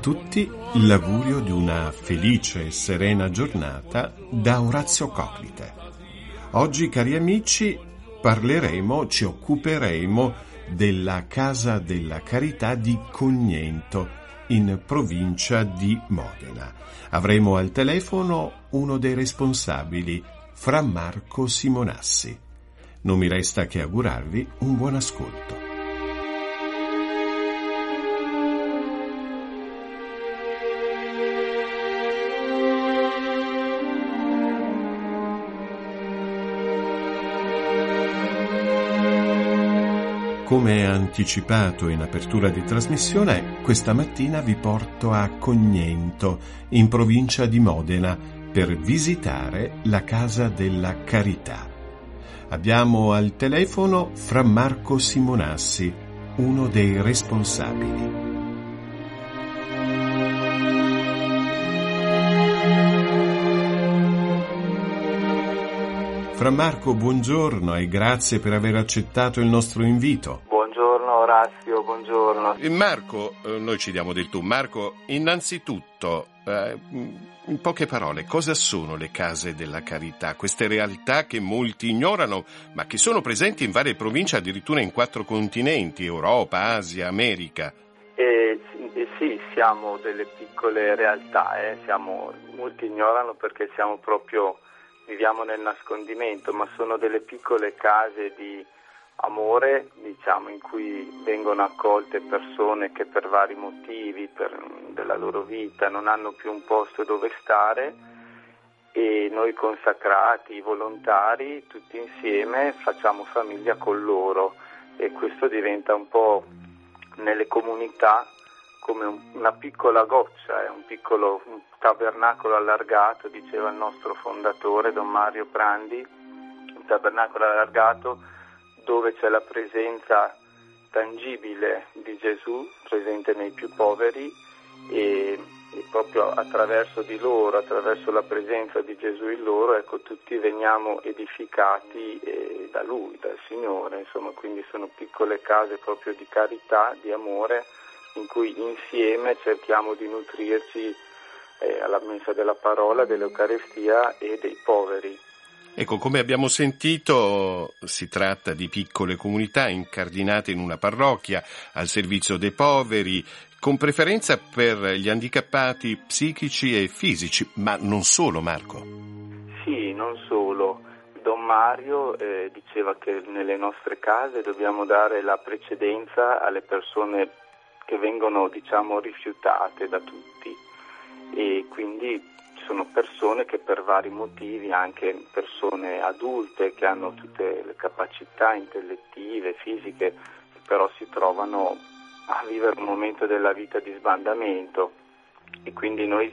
tutti l'augurio di una felice e serena giornata da Orazio Coclite. Oggi, cari amici, parleremo, ci occuperemo della Casa della Carità di Cognento, in provincia di Modena. Avremo al telefono uno dei responsabili, Fra Marco Simonassi. Non mi resta che augurarvi un buon ascolto. Come anticipato in apertura di trasmissione, questa mattina vi porto a Cognento, in provincia di Modena, per visitare la Casa della Carità. Abbiamo al telefono Fra Marco Simonassi, uno dei responsabili. Fra Marco, buongiorno e grazie per aver accettato il nostro invito. Buongiorno Orazio, buongiorno. E Marco, eh, noi ci diamo del tu. Marco, innanzitutto, eh, in poche parole, cosa sono le case della carità? Queste realtà che molti ignorano, ma che sono presenti in varie province, addirittura in quattro continenti, Europa, Asia, America. Eh, sì, siamo delle piccole realtà, eh. siamo, molti ignorano perché siamo proprio viviamo nel nascondimento, ma sono delle piccole case di amore, diciamo, in cui vengono accolte persone che per vari motivi per, della loro vita non hanno più un posto dove stare. E noi consacrati, volontari, tutti insieme facciamo famiglia con loro. E questo diventa un po' nelle comunità come una piccola goccia, è un piccolo un tabernacolo allargato, diceva il nostro fondatore Don Mario Prandi, un tabernacolo allargato dove c'è la presenza tangibile di Gesù, presente nei più poveri e, e, proprio attraverso di loro, attraverso la presenza di Gesù in loro, ecco, tutti veniamo edificati eh, da Lui, dal Signore, insomma, quindi sono piccole case proprio di carità, di amore in cui insieme cerchiamo di nutrirci eh, alla messa della parola, dell'Eucarestia e dei poveri. Ecco, come abbiamo sentito, si tratta di piccole comunità incardinate in una parrocchia al servizio dei poveri, con preferenza per gli handicappati psichici e fisici, ma non solo, Marco. Sì, non solo. Don Mario eh, diceva che nelle nostre case dobbiamo dare la precedenza alle persone che vengono diciamo, rifiutate da tutti e quindi sono persone che per vari motivi, anche persone adulte che hanno tutte le capacità intellettive, fisiche, però si trovano a vivere un momento della vita di sbandamento e quindi noi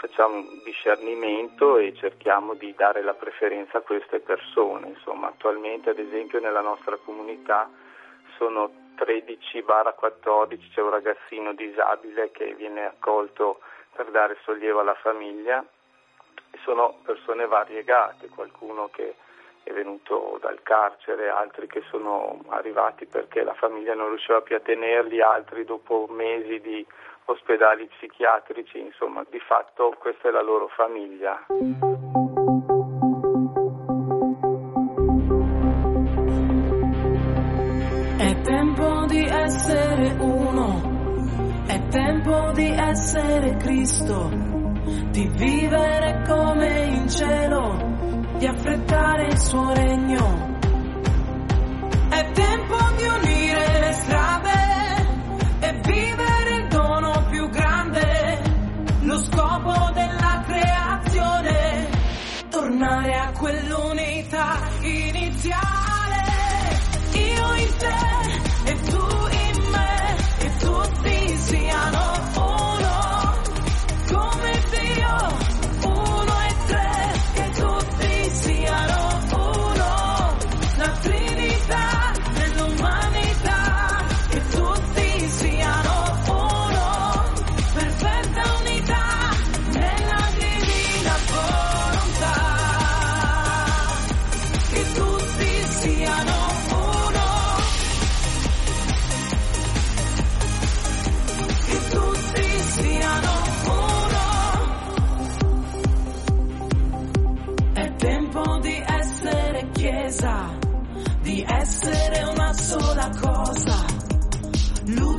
facciamo un discernimento e cerchiamo di dare la preferenza a queste persone. Insomma, attualmente ad esempio nella nostra comunità sono 13-14 c'è un ragazzino disabile che viene accolto per dare sollievo alla famiglia sono persone variegate, qualcuno che è venuto dal carcere, altri che sono arrivati perché la famiglia non riusciva più a tenerli, altri dopo mesi di ospedali psichiatrici, insomma di fatto questa è la loro famiglia. Essere uno, è tempo di essere Cristo, di vivere come in cielo, di affrettare il suo regno. È tempo di unire le strade e vivere il dono più grande, lo scopo della creazione, tornare a quell'unità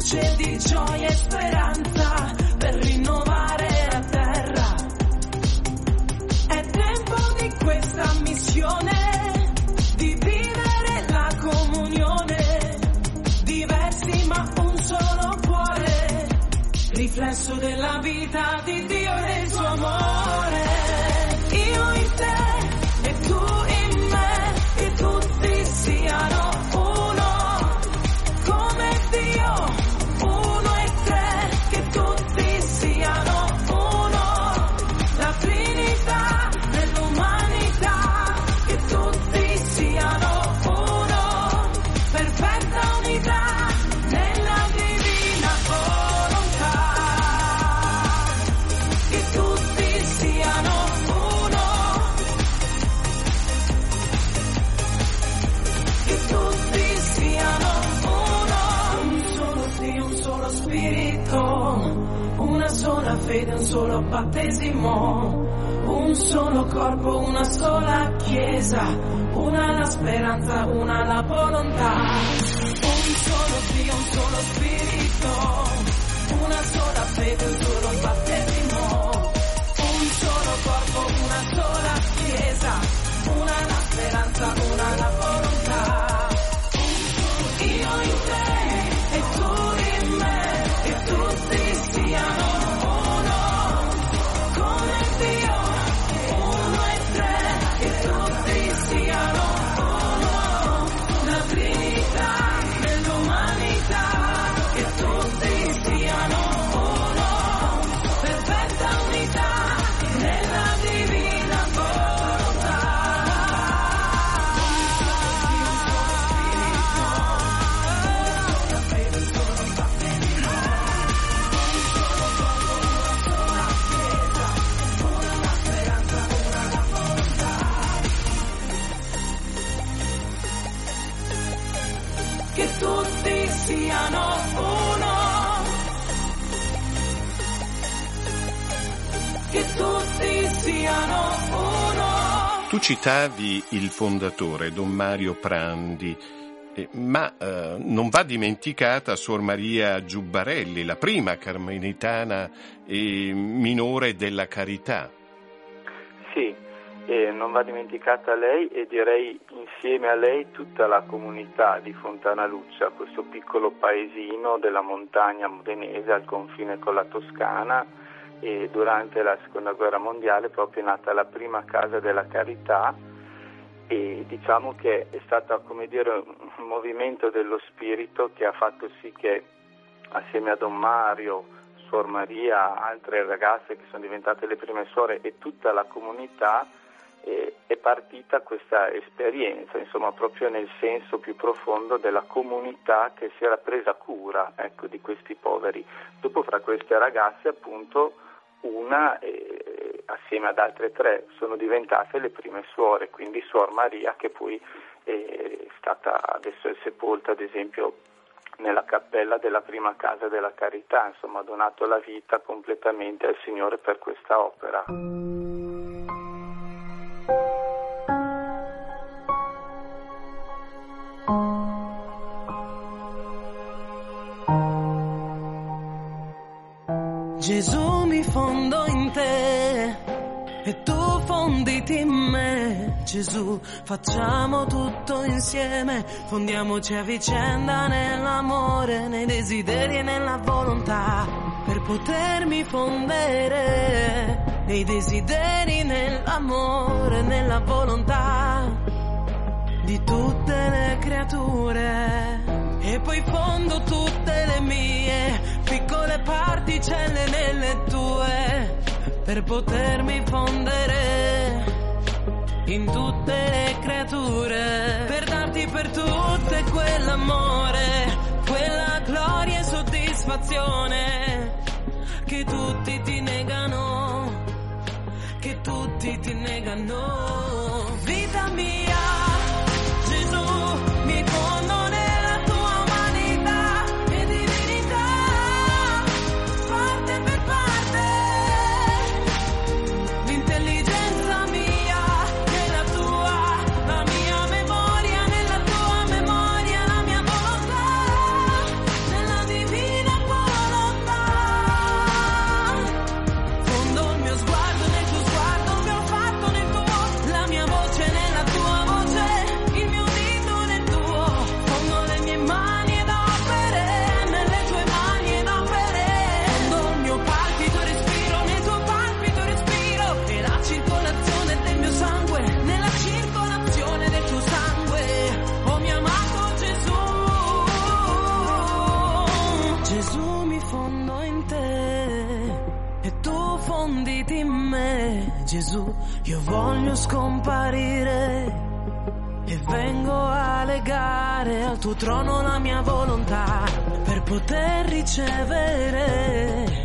luce di gioia e speranza per rinnovare la terra. È tempo di questa missione, di vivere la comunione, diversi ma un solo cuore, riflesso della vita di Dio e del suo amore. Speranza, una la volontà, un solo Dio, un solo Spirito, una sola fede, un solo Tu citavi il fondatore, Don Mario Prandi, eh, ma eh, non va dimenticata Suor Maria Giubbarelli, la prima carmelitana e minore della carità. Sì, e non va dimenticata lei e direi insieme a lei tutta la comunità di Fontanaluccia, questo piccolo paesino della montagna modenese al confine con la Toscana e durante la seconda guerra mondiale proprio è nata la prima casa della carità e diciamo che è stato dire un movimento dello spirito che ha fatto sì che assieme a Don Mario, Suor Maria, altre ragazze che sono diventate le prime suore e tutta la comunità eh, è partita questa esperienza, insomma proprio nel senso più profondo della comunità che si era presa cura ecco, di questi poveri. Dopo fra queste ragazze appunto una eh, assieme ad altre tre sono diventate le prime suore, quindi Suor Maria che poi è stata adesso è sepolta ad esempio nella cappella della prima casa della carità, insomma ha donato la vita completamente al Signore per questa opera. Gesù, facciamo tutto insieme, fondiamoci a vicenda nell'amore, nei desideri e nella volontà, per potermi fondere nei desideri, nell'amore, nella volontà di tutte le creature. E poi fondo tutte le mie piccole particelle nelle tue per potermi fondere in tutte le creature. Per darti per tutte quell'amore, quella gloria e soddisfazione che tutti ti negano, che tutti ti negano. Vita mia. Io voglio scomparire e vengo a legare al tuo trono la mia volontà per poter ricevere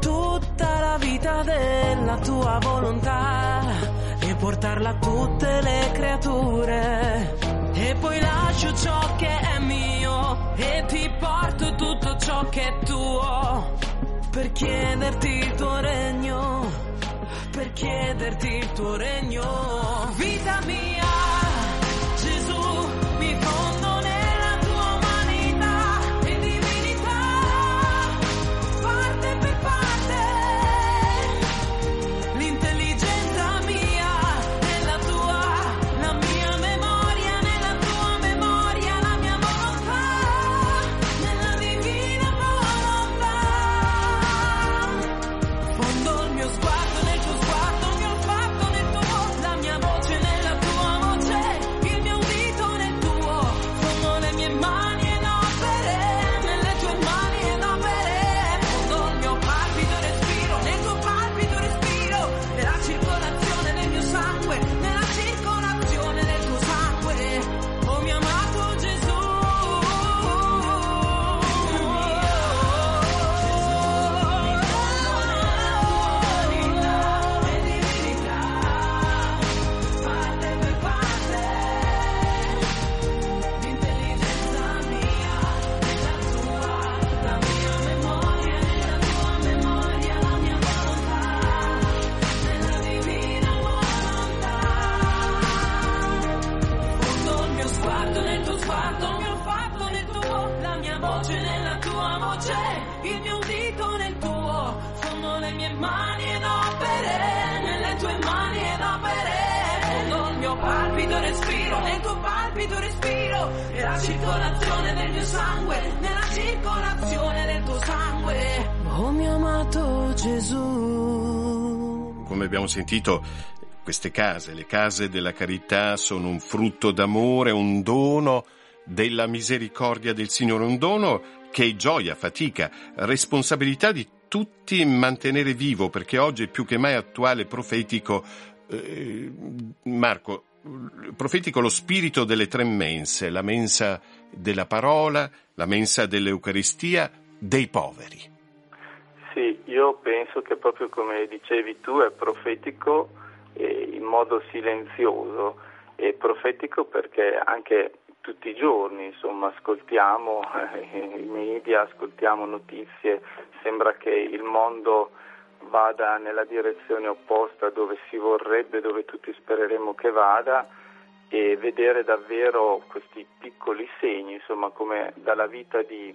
tutta la vita della tua volontà e portarla a tutte le creature. E poi lascio ciò che è mio e ti porto tutto ciò che è tuo per chiederti il tuo regno, chiederti il tuo regno. Respiro, e la circolazione del mio sangue, nella circolazione del tuo sangue. Oh mio amato Gesù. Come abbiamo sentito, queste case, le case della carità, sono un frutto d'amore, un dono della misericordia del Signore, un dono che è gioia, fatica, responsabilità di tutti mantenere vivo, perché oggi è più che mai attuale, profetico, eh, Marco, profetico lo spirito delle tre mense, la mensa della parola, la mensa dell'Eucaristia, dei poveri. Sì, io penso che proprio come dicevi tu è profetico eh, in modo silenzioso, è profetico perché anche tutti i giorni insomma, ascoltiamo eh, i media, ascoltiamo notizie, sembra che il mondo vada nella direzione opposta dove si vorrebbe, dove tutti spereremo che vada e vedere davvero questi piccoli segni, insomma, come dalla vita di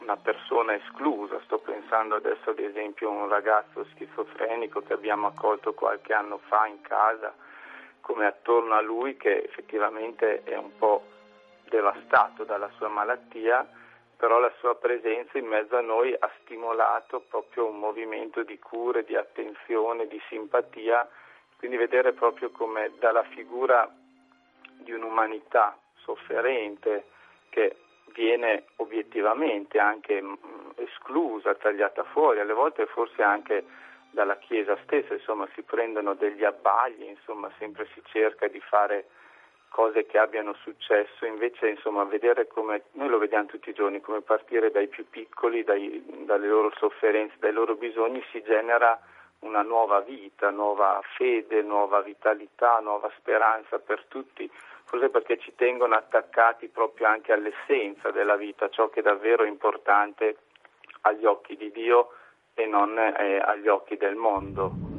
una persona esclusa, sto pensando adesso ad esempio a un ragazzo schizofrenico che abbiamo accolto qualche anno fa in casa, come attorno a lui che effettivamente è un po' devastato dalla sua malattia, però la sua presenza in mezzo a noi ha stimolato proprio un movimento di cure, di attenzione, di simpatia, quindi vedere proprio come dalla figura di un'umanità sofferente che viene obiettivamente anche mh, esclusa, tagliata fuori, alle volte forse anche dalla Chiesa stessa, insomma si prendono degli abbagli, insomma sempre si cerca di fare cose che abbiano successo, invece insomma vedere come, noi lo vediamo tutti i giorni, come partire dai più piccoli, dai, dalle loro sofferenze, dai loro bisogni si genera una nuova vita, nuova fede, nuova vitalità, nuova speranza per tutti, forse perché ci tengono attaccati proprio anche all'essenza della vita, ciò che è davvero importante agli occhi di Dio e non eh, agli occhi del mondo.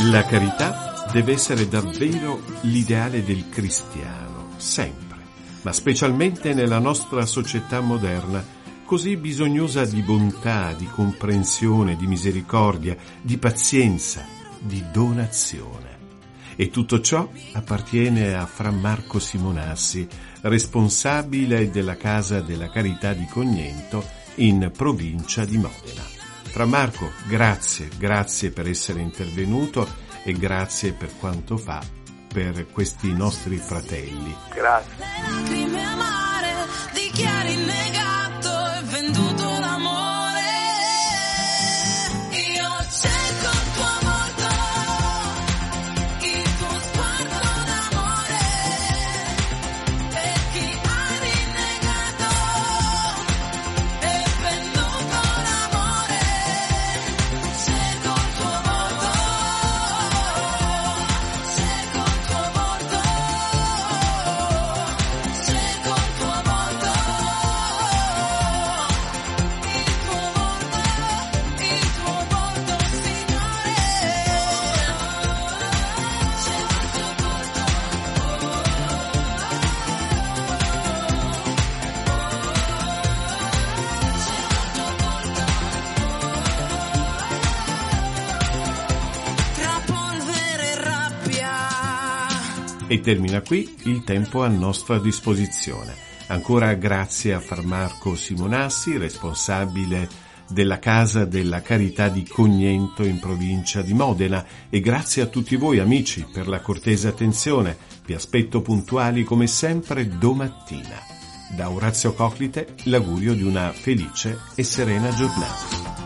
La carità deve essere davvero l'ideale del cristiano, sempre, ma specialmente nella nostra società moderna, così bisognosa di bontà, di comprensione, di misericordia, di pazienza, di donazione. E tutto ciò appartiene a Fra Marco Simonassi, responsabile della Casa della Carità di Cognento in provincia di Modena. Fra Marco, grazie, grazie per essere intervenuto e grazie per quanto fa per questi nostri fratelli. Grazie. Termina qui il tempo a nostra disposizione. Ancora grazie a Farmarco Simonassi, responsabile della Casa della Carità di Cognento in provincia di Modena e grazie a tutti voi amici per la cortese attenzione. Vi aspetto puntuali come sempre domattina. Da Orazio Coclite l'augurio di una felice e serena giornata.